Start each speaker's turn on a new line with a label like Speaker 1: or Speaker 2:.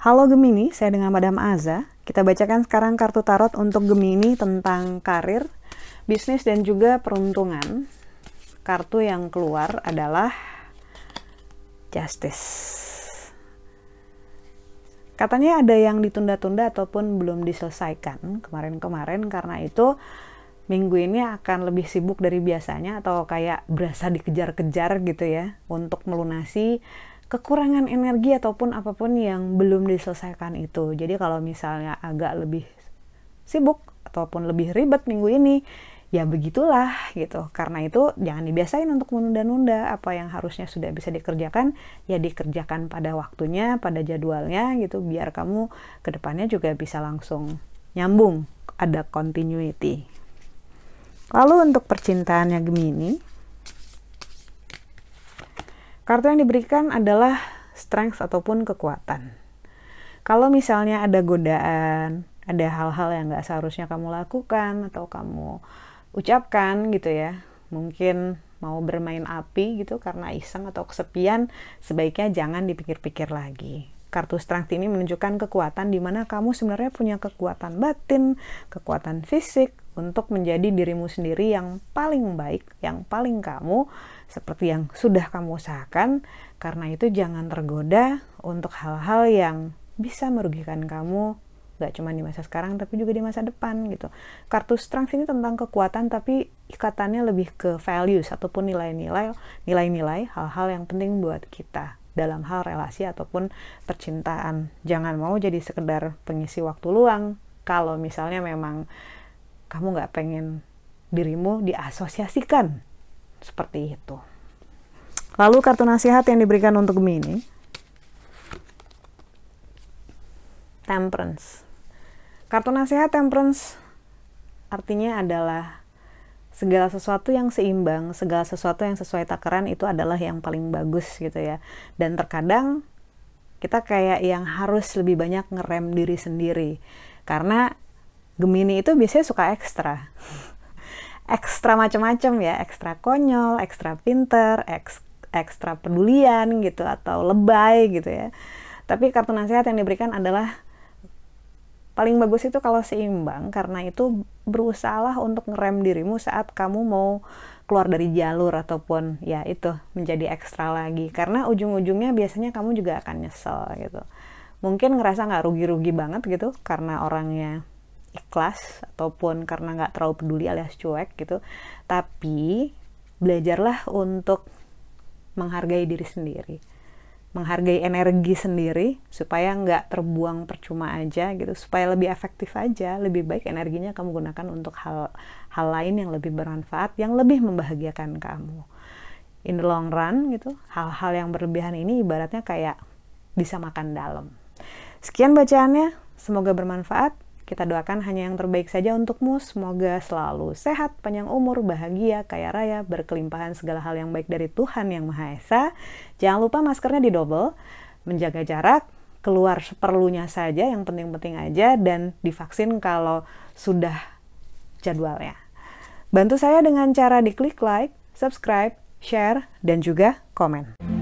Speaker 1: Halo Gemini, saya dengan Madam Aza. Kita bacakan sekarang kartu tarot untuk Gemini tentang karir, bisnis, dan juga peruntungan. Kartu yang keluar adalah Justice. Katanya ada yang ditunda-tunda ataupun belum diselesaikan kemarin-kemarin karena itu minggu ini akan lebih sibuk dari biasanya atau kayak berasa dikejar-kejar gitu ya untuk melunasi kekurangan energi ataupun apa pun yang belum diselesaikan itu. Jadi kalau misalnya agak lebih sibuk ataupun lebih ribet minggu ini, ya begitulah gitu. Karena itu jangan dibiasain untuk menunda-nunda apa yang harusnya sudah bisa dikerjakan, ya dikerjakan pada waktunya, pada jadwalnya gitu biar kamu ke depannya juga bisa langsung nyambung, ada continuity. Lalu untuk percintaannya Gemini, Kartu yang diberikan adalah strength ataupun kekuatan. Kalau misalnya ada godaan, ada hal-hal yang nggak seharusnya kamu lakukan atau kamu ucapkan gitu ya, mungkin mau bermain api gitu karena iseng atau kesepian, sebaiknya jangan dipikir-pikir lagi. Kartu strength ini menunjukkan kekuatan di mana kamu sebenarnya punya kekuatan batin, kekuatan fisik untuk menjadi dirimu sendiri yang paling baik, yang paling kamu seperti yang sudah kamu usahakan. Karena itu jangan tergoda untuk hal-hal yang bisa merugikan kamu gak cuma di masa sekarang tapi juga di masa depan gitu. Kartu strength ini tentang kekuatan tapi ikatannya lebih ke values ataupun nilai-nilai nilai-nilai hal-hal yang penting buat kita dalam hal relasi ataupun percintaan. Jangan mau jadi sekedar pengisi waktu luang. Kalau misalnya memang kamu nggak pengen dirimu diasosiasikan seperti itu. Lalu kartu nasihat yang diberikan untuk Gemini. Temperance. Kartu nasihat Temperance artinya adalah segala sesuatu yang seimbang, segala sesuatu yang sesuai takaran itu adalah yang paling bagus gitu ya. Dan terkadang kita kayak yang harus lebih banyak ngerem diri sendiri. Karena Gemini itu biasanya suka ekstra. Ekstra macam-macam ya, ekstra konyol, ekstra pinter, eks, ekstra pedulian gitu atau lebay gitu ya. Tapi kartu nasihat yang diberikan adalah paling bagus itu kalau seimbang karena itu berusahalah untuk ngerem dirimu saat kamu mau keluar dari jalur ataupun ya itu menjadi ekstra lagi. Karena ujung-ujungnya biasanya kamu juga akan nyesel gitu. Mungkin ngerasa nggak rugi-rugi banget gitu karena orangnya ikhlas ataupun karena nggak terlalu peduli alias cuek gitu tapi belajarlah untuk menghargai diri sendiri menghargai energi sendiri supaya nggak terbuang percuma aja gitu supaya lebih efektif aja lebih baik energinya kamu gunakan untuk hal hal lain yang lebih bermanfaat yang lebih membahagiakan kamu. In the long run gitu hal-hal yang berlebihan ini ibaratnya kayak bisa makan dalam. Sekian bacaannya semoga bermanfaat kita doakan hanya yang terbaik saja untukmu. Semoga selalu sehat, panjang umur, bahagia, kaya raya, berkelimpahan segala hal yang baik dari Tuhan Yang Maha Esa. Jangan lupa maskernya didobel, menjaga jarak, keluar seperlunya saja, yang penting-penting aja, dan divaksin kalau sudah jadwalnya. Bantu saya dengan cara diklik like, subscribe, share, dan juga komen.